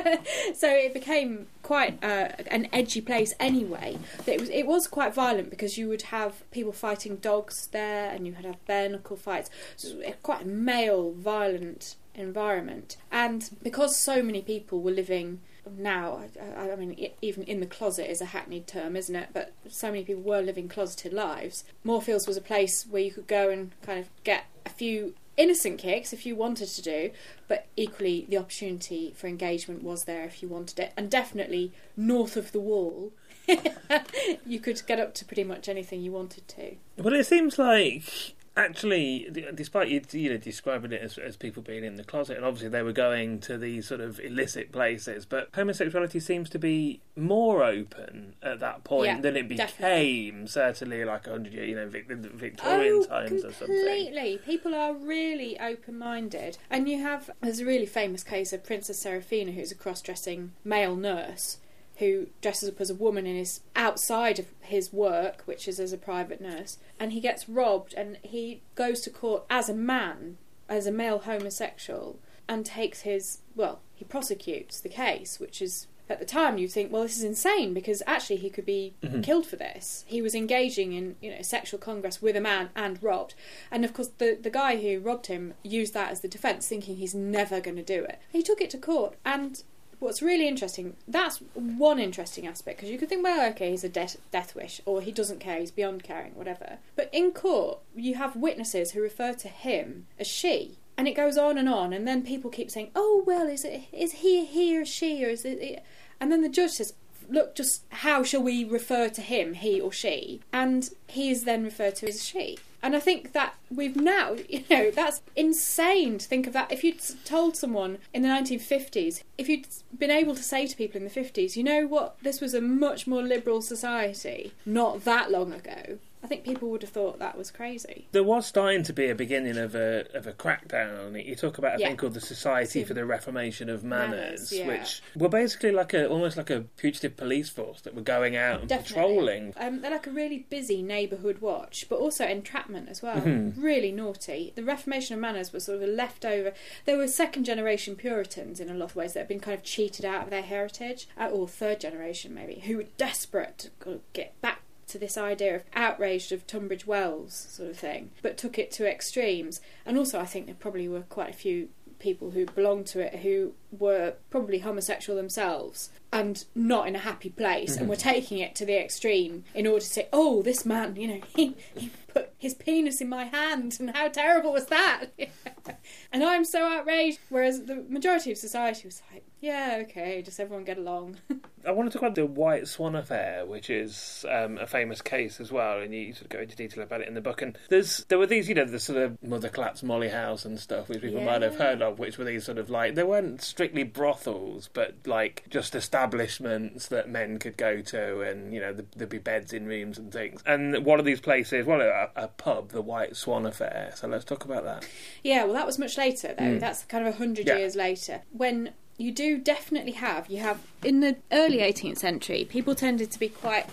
so it became quite uh, an edgy place anyway. It was it was quite violent because you would have people fighting dogs there, and you had have bare knuckle fights. So it was quite a male, violent environment. And because so many people were living now, I, I mean, even in the closet is a hackneyed term, isn't it? But so many people were living closeted lives. Moorfields was a place where you could go and kind of get a few innocent kicks if you wanted to do, but equally the opportunity for engagement was there if you wanted it. And definitely north of the wall, (laughs) you could get up to pretty much anything you wanted to. But it seems like actually, despite you, you know describing it as, as people being in the closet, and obviously they were going to these sort of illicit places, but homosexuality seems to be more open at that point Yeah, than it definitely. became. Certainly, like a hundred years, you know, Vic, Victorian oh, times or something. completely. People are really open-minded, and you have there's a really famous case of Princess Seraphina, who's a cross-dressing male nurse who dresses up as a woman and is outside of his work, which is as a private nurse, and he gets robbed, and he goes to court as a man, as a male homosexual, and takes his well, he prosecutes the case, which is. At the time, you think, well, this is insane because actually he could be Mhm. killed for this. He was engaging in, you know, sexual congress with a man and robbed, and of course, the the guy who robbed him used that as the defence, thinking he's never going to do it. He took it to court, and what's really interesting, that's one interesting aspect because you could think, well, okay, he's a death, wish, or he doesn't care, he's beyond caring, whatever. But in court, you have witnesses who refer to him as she. And it goes on and on, and then people keep saying, "Oh well, is it is he he or she or is it?" And then the judge says, "Look, just how shall we refer to him, he or she?" And he is then referred to as she. And I think that we've now, (laughs) you know, that's insane to think of that. If you'd told someone in the 1950s, if you'd been able to say to people in the 50s, you know what, this was a much more liberal society not that long ago, I think people would have thought that was crazy. There was starting to be a beginning of a of a crackdown on it. You talk about a Yeah. thing called the Society for the Reformation of Manners, Manners, yeah. which were basically like a almost like a fugitive police force that were going out and Definitely. patrolling. Um, they're like a really busy neighbourhood watch, but also entrapment as well. Mhm. Really naughty. The Reformation of manners was sort of a leftover. There were second generation Puritans in a lot of ways that had been kind of cheated out of their heritage, uh, or third generation maybe, who were desperate to get back to this idea of outraged of Tunbridge Wells sort of thing, but took it to extremes. And also, I think there probably were quite a few people who belonged to it who were probably homosexual themselves and not in a happy place and were taking it to the extreme in order to say, oh, this man, you know, (laughs) he, he put his penis in my hand and how terrible was that? (laughs) and I'm so outraged. Whereas the majority of society was like, yeah, okay, just everyone get along. (laughs) I want to talk about the White Swan affair, which is um, a famous case as well, and you sort of go into detail about it in the book. And there's there were these, you know, the sort of Mother Claps, Molly House, and stuff, which people might have heard of, which were these sort of like they weren't strictly brothels, but like just establishments that men could go to, and you know, th- there'd be beds in rooms and things. And one of these places, well, a, a pub, the White Swan affair. So let's talk about that. Yeah, well, that was much later, though. Hmm. That's kind of a hundred Yeah. years later. When you do definitely have, you have in the early 18th century, people tended to be quite.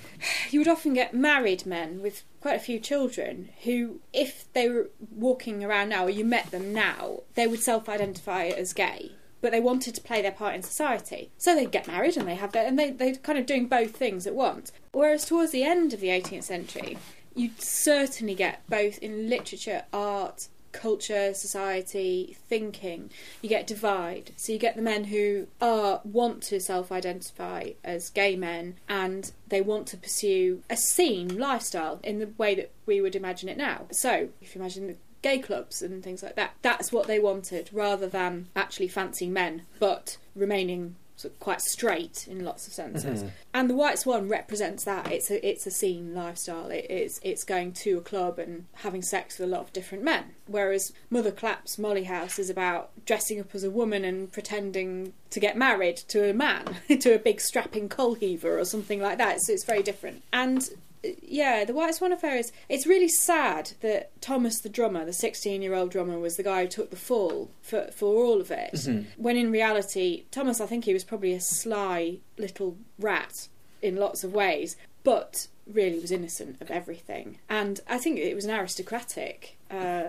You would often get married men with quite a few children who, if they were walking around now or you met them now, they would self identify as gay. But they wanted to play their part in society. So they'd get married and they have their. and they, they're kind of doing both things at once. Whereas towards the end of the 18th century, you certainly get both in literature, art, culture, society, thinking. You get divide. So you get the men who are want to self-identify as gay men and they want to pursue a scene lifestyle in the way that we would imagine it now. So if you imagine gay clubs and things like that, that's what they wanted rather than actually fancying men, but remaining sort of quite straight in lots of senses. Mm-hmm. And the White Swan represents that. It's a it's a scene lifestyle. It, it's it's going to a club and having sex with a lot of different men. Whereas Mother Clap's Molly House is about dressing up as a woman and pretending to get married to a man, (laughs) to a big strapping coal heaver or something like that. So it's very different. And yeah, the White Swan affair is. It's really sad that Thomas, the drummer, the 16 year old drummer, was the guy who took the fall for, for all of it. Mm-hmm. When in reality, Thomas, I think he was probably a sly little rat in lots of ways, but really was innocent of everything. And I think it was an aristocratic uh,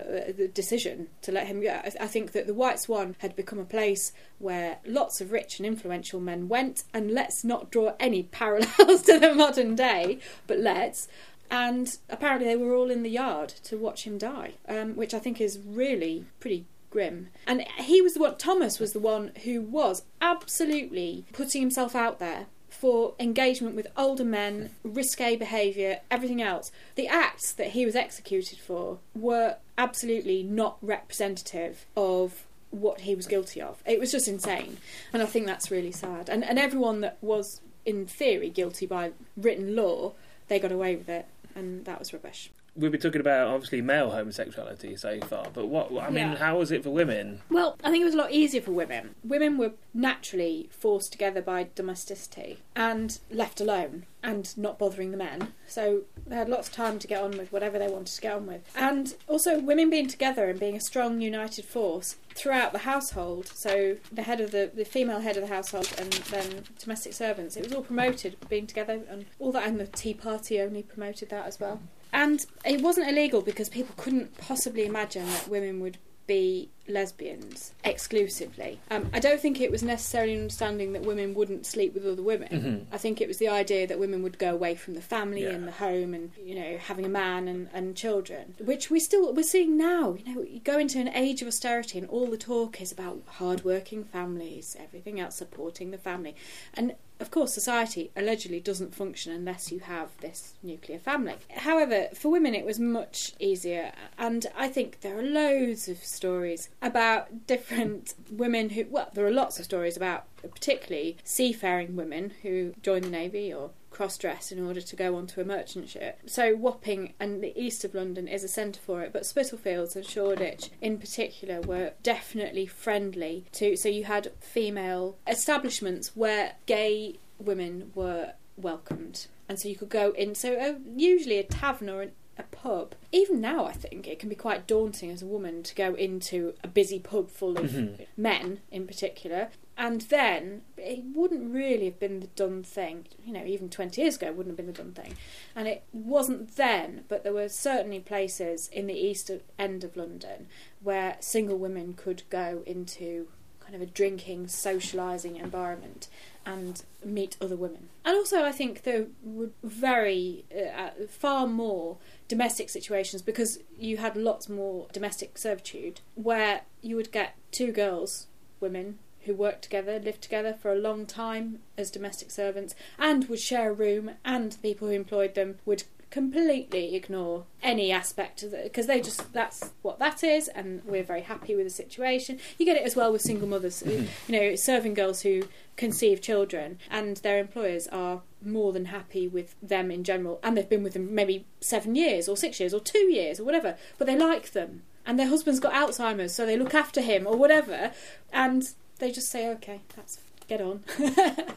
decision to let him go. I, think that the White Swan had become a place where lots of rich and influential men went, and let's not draw any (laughs) parallels to the modern day, but let's. And apparently, they were all in the yard to watch him die, um, which I think is really pretty grim. And he was the one, Thomas was the one who was absolutely putting himself out there for engagement with older men, risque behaviour, everything else. The acts that he was executed for were absolutely not representative of what he was guilty of. It was just insane. And I think that's really sad. And and everyone that was in theory guilty by written law, they got away with it and that was rubbish. We've been talking about obviously male homosexuality so far, but what I mean, Yeah. how was it for women? Well, I think it was a lot easier for women. Women were naturally forced together by domesticity and left alone and not bothering the men. So they had lots of time to get on with whatever they wanted to get on with. And also, women being together and being a strong, united force throughout the household. So the head of the, the female head of the household and then domestic servants. It was all promoted, being together and all that. And the Tea Party only promoted that as well. And it wasn't illegal because people couldn't possibly imagine that women would be lesbians exclusively. Um, I don't think it was necessarily an understanding that women wouldn't sleep with other women. I think it was the idea that women would go away from the family Yeah. and the home and you know having a man and, and children, which we still we're seeing now. You know, you go into an age of austerity and all the talk is about hard-working families, everything else supporting the family, and of course, society allegedly doesn't function unless you have this nuclear family. However, for women, it was much easier, and I think there are loads of stories about different women who, well, there are lots of stories about particularly seafaring women who join the navy or cross dress in order to go onto a merchant ship. So Wapping and the east of London is a centre for it, but Spitalfields and Shoreditch in particular were definitely friendly to. So you had female establishments where gay women were welcomed, and so you could go in. So uh, usually a tavern or an, a pub. Even now, I think it can be quite daunting as a woman to go into a busy pub full of men, in particular. And then it wouldn't really have been the done thing. You know, even 20 years ago, it wouldn't have been the done thing. And it wasn't then, but there were certainly places in the east end of London where single women could go into kind of a drinking, socialising environment and meet other women. And also, I think there were very, uh, far more domestic situations because you had lots more domestic servitude where you would get two girls, women, who worked together, lived together for a long time as domestic servants, and would share a room, and the people who employed them would completely ignore any aspect of it because they just that's what that is and we're very happy with the situation you get it as well with single mothers mm-hmm. you know serving girls who conceive children and their employers are more than happy with them in general and they've been with them maybe seven years or six years or two years or whatever but they like them and their husband's got alzheimer's so they look after him or whatever and they just say okay that's get on (laughs)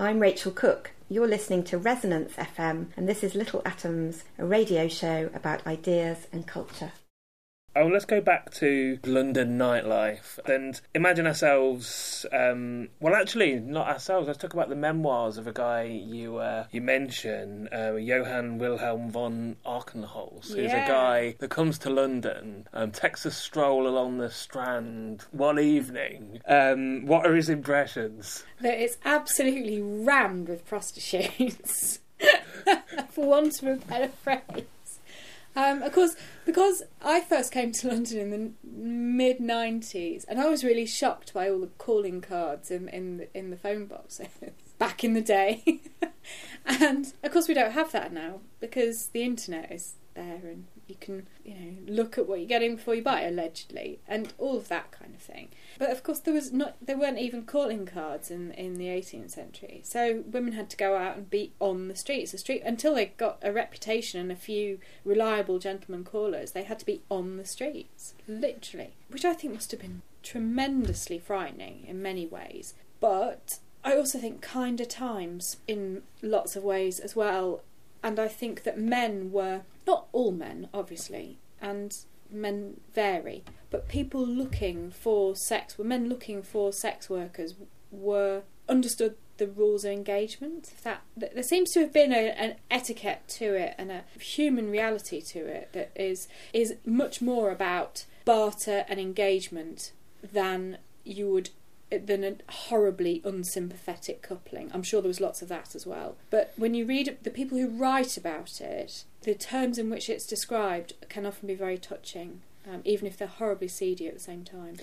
I'm Rachel Cook. You're listening to Resonance FM, and this is Little Atoms, a radio show about ideas and culture. Oh, let's go back to London nightlife and imagine ourselves. Um, well, actually, not ourselves. Let's talk about the memoirs of a guy you uh, you mention, uh, Johann Wilhelm von Archenholz, who's Yeah. a guy that comes to London, um, takes a stroll along the Strand one evening. Um, what are his impressions? that it's absolutely rammed with prostitutes, (laughs) for want of a better phrase. Um, of course, because I first came to (laughs) London in the mid '90s, and I was really shocked by all the calling cards in in the, in the phone boxes (laughs) back in the day. (laughs) and of course, we don't have that now because the internet is there, and you can you know look at what you're getting before you buy, allegedly, and all of that kind of thing. But of course, there was not there weren't even calling cards in in the 18th century, so women had to go out and be on the streets. The street until they got a reputation and a few reliable gentleman callers, they had to be on the streets, literally, which I think must have been tremendously frightening in many ways. But I also think kinder times in lots of ways as well. And I think that men were, not all men, obviously, and men vary, but people looking for sex, men looking for sex workers, were understood the rules of engagement. That, that there seems to have been a, an etiquette to it and a human reality to it that is is much more about barter and engagement than you would than a horribly unsympathetic coupling. I'm sure there was lots of that as well. But when you read the people who write about it, the terms in which it's described can often be very touching, um, even if they're horribly seedy at the same time.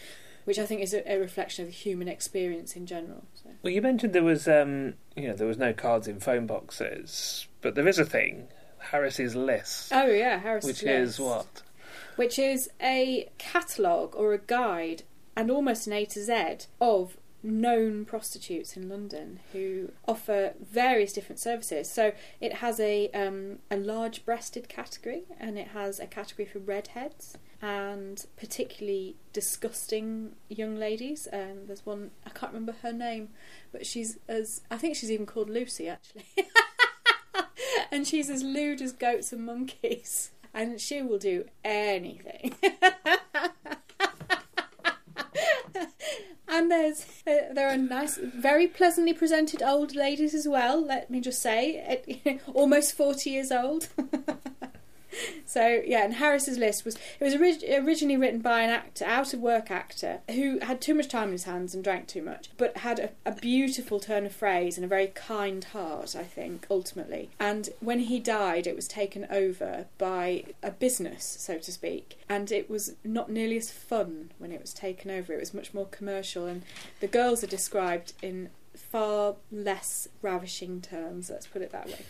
Which I think is a, a reflection of the human experience in general. So. Well, you mentioned there was, um, you know, there was no cards in phone boxes, but there is a thing, Harris's list, Oh yeah, Harris. which List. Which is what? which is a catalogue or a guide and almost an A to Z of known prostitutes in London who offer various different services. So it has a um, a large breasted category and it has a category for redheads and particularly disgusting young ladies. Um, there's one I can't remember her name, but she's as I think she's even called Lucy actually. (laughs) and she's as lewd as goats and monkeys. And she will do anything. (laughs) and there's uh, there are nice, very pleasantly presented old ladies as well. Let me just say, (laughs) almost forty years old. (laughs) (laughs) So yeah, and Harris's list was it was orig- originally written by an actor, out of work actor, who had too much time in his hands and drank too much, but had a, a beautiful turn of phrase and a very kind heart, I think, ultimately. And when he died, it was taken over by a business, so to speak, and it was not nearly as fun when it was taken over. It was much more commercial, and the girls are described in far less ravishing terms. Let's put it that way.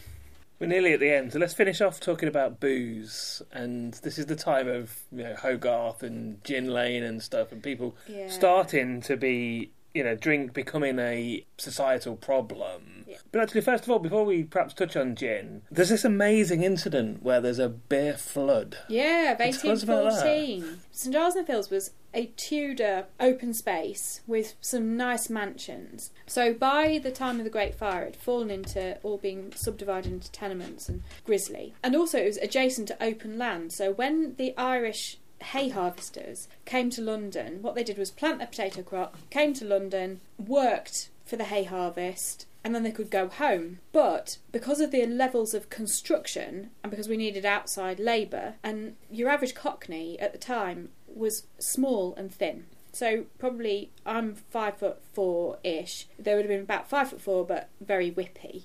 We're nearly at the end, so let's finish off talking about booze. And this is the time of you know Hogarth and Gin Lane and stuff, and people Yeah. starting to be you know drink becoming a societal problem. Yeah. But actually, first of all, before we perhaps touch on gin, there's this amazing incident where there's a beer flood. Yeah, of Tell us 1814. St Giles and the Fields was a Tudor open space with some nice mansions. So by the time of the Great Fire, it had fallen into all being subdivided into tenements and grisly. And also it was adjacent to open land. So when the Irish hay harvesters came to London, what they did was plant their potato crop, came to London, worked for the hay harvest, and then they could go home. But because of the levels of construction and because we needed outside labour, and your average cockney at the time was small and thin. So probably I'm five foot four ish. They would have been about five foot four, but very whippy.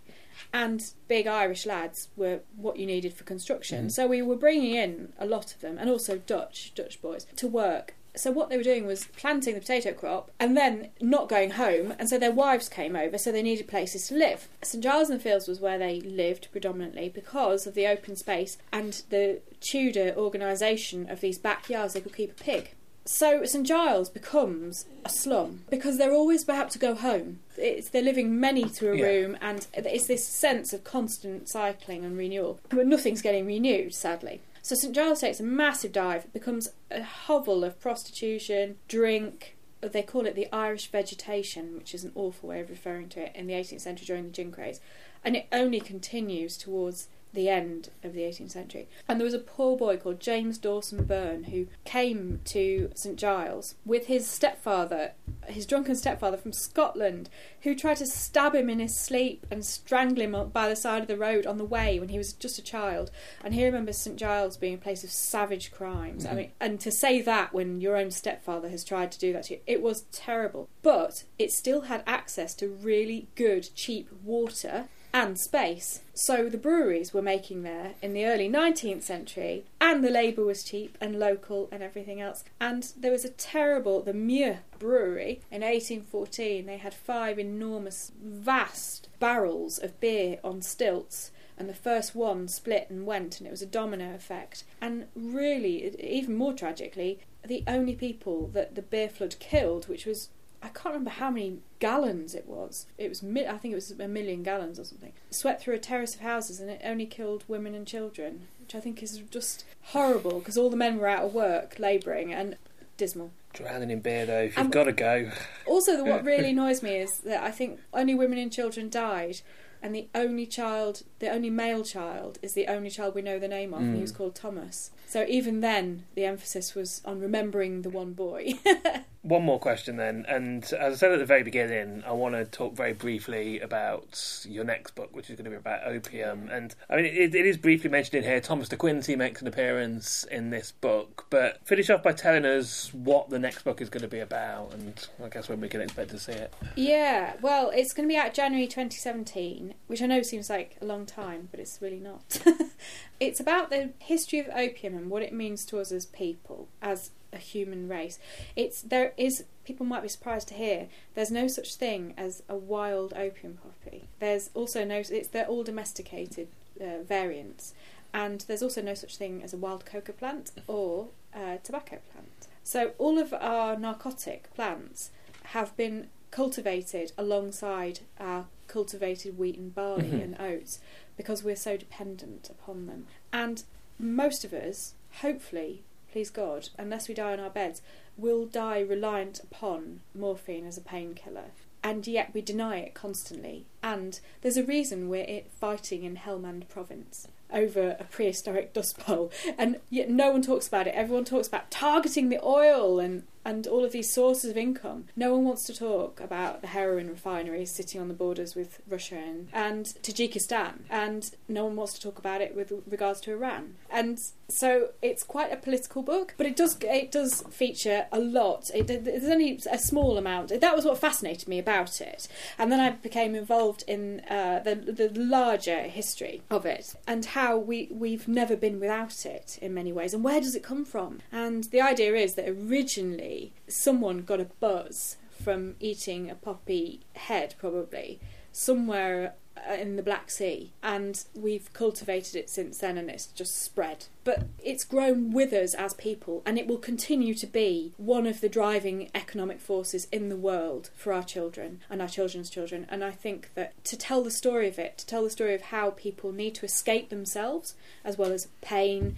And big Irish lads were what you needed for construction. Mhm. So we were bringing in a lot of them, and also Dutch Dutch boys to work. So what they were doing was planting the potato crop and then not going home, and so their wives came over, so they needed places to live. St Giles in the Fields was where they lived predominantly because of the open space and the Tudor organisation of these backyards. They could keep a pig. So St Giles becomes a slum because they're always about to go home. It's, they're living many to a Yeah. room, and it's this sense of constant cycling and renewal. But nothing's getting renewed, sadly. So St Giles takes a massive dive. It becomes a hovel of prostitution, drink. They call it the Irish vegetation, which is an awful way of referring to it in the 18th century during the gin craze, and it only continues towards the end of the 18th century. And there was a poor boy called James Dawson Burn who came to St Giles with his stepfather, his drunken stepfather from Scotland, who tried to stab him in his sleep and strangle him by the side of the road on the way when he was just a child. And he remembers St Giles being a place of savage crimes. I Mhm. mean, and to say that when your own stepfather has tried to do that to you, it was terrible. But it still had access to really good, cheap water and space. So the breweries were making there in the early 19th century, and the labour was cheap and local and everything else. And there was a terrible, the Meux Brewery in 1814. They had five enormous, vast barrels of beer on stilts. And the first one split and went, and it was a domino effect. And really, even more tragically, the only people that the beer flood killed, which was I can't remember how many gallons it was. It was, mi- I think it was a million gallons or something. Swept through a terrace of houses, and it only killed women and children, which I think is just horrible because all the men were out of work, labouring, and dismal. Drowning in beer, though. If you've got to go. Also, the, what really (laughs) annoys me is that I think only women and children died, and the only child, the only male child, is the only child we know the name of, and he Mm. was called Thomas. So even then, the emphasis was on remembering the one boy. (laughs) One more question then, and as I said at the very beginning, I want to talk very briefly about your next book, which is going to be about opium. And I mean, it, it is briefly mentioned in here. Thomas de Quincey makes an appearance in this book, but finish off by telling us what the next book is going to be about, and I guess when we can expect to see it. Yeah, well, it's going to be out January 2017, which I know seems like a long time, but it's really not. (laughs) it's about the history of opium and what it means to us as people, as a human race. It's there is people might be surprised to hear there's no such thing as a wild opium poppy. There's also no it's they're all domesticated uh, variants, and there's also no such thing as a wild coca plant or a tobacco plant. So all of our narcotic plants have been cultivated alongside our cultivated wheat and barley Mhm. and oats because we're so dependent upon them. And most of us, hopefully, please God, unless we die on our beds, will die reliant upon morphine as a painkiller. And yet we deny it constantly. And there's a reason we're fighting in Helmand province over a prehistoric dust bowl. And yet no one talks about it. Everyone talks about targeting the oil and, and all of these sources of income. No one wants to talk about the heroin refineries sitting on the borders with Russia and, and Tajikistan. And no one wants to talk about it with regards to Iran. And so it's quite a political book, but it does it does feature a lot. It, there's only a small amount. That was what fascinated me about it, and then I became involved in uh, the the larger history of it and how we we've never been without it in many ways, and where does it come from? And the idea is that originally someone got a buzz from eating a poppy head, probably somewhere uh, in the Black Sea, and we've cultivated it since then, and it's just spread. But it's grown with us as people, and it will continue to be one of the driving economic forces in the world for our children and our children's children. And I think that to tell the story of it, to tell the story of how people need to escape themselves, as well as pain,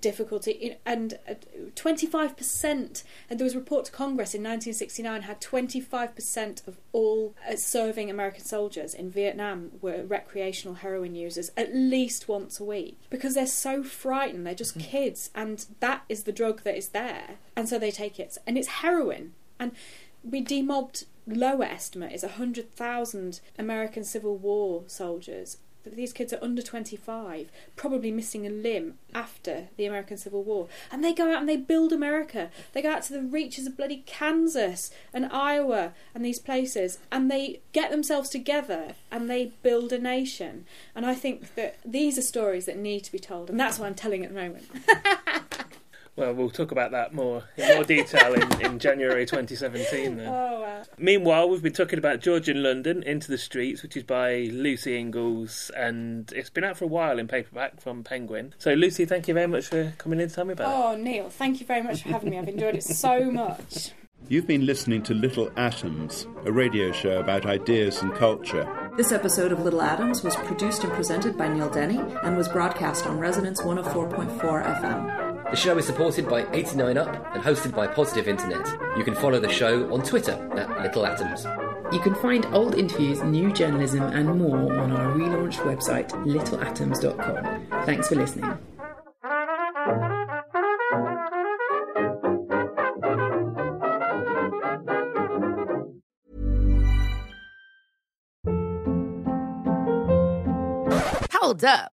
difficulty. And uh, 25% and there was a report to congress in 1969 had 25% of all uh, serving american soldiers in vietnam were recreational heroin users at least once a week because they're so frightened. They're just kids and that is the drug that is there and so they take it. And it's heroin. And we demobbed lower estimate is 100,000 American Civil War soldiers that these kids are under 25, probably missing a limb after the American Civil War. And they go out and they build America. They go out to the reaches of bloody Kansas and Iowa and these places and they get themselves together and they build a nation. And I think that these are stories that need to be told. And that's what I'm telling at the moment. (laughs) Well, we'll talk about that more in more detail in, in January 2017. Then. Oh, wow. Meanwhile, we've been talking about Georgian London, Into the Streets, which is by Lucy Inglis, and it's been out for a while in paperback from Penguin. So, Lucy, thank you very much for coming in to tell me about it. Oh, Neil, thank you very much for having me. I've enjoyed it so much. You've been listening to Little Atoms, a radio show about ideas and culture. This episode of Little Atoms was produced and presented by Neil Denny and was broadcast on Resonance 104.4 FM. The show is supported by 89UP and hosted by Positive Internet. You can follow the show on Twitter at Little Atoms. You can find old interviews, new journalism, and more on our relaunched website, littleatoms.com. Thanks for listening. Hold up.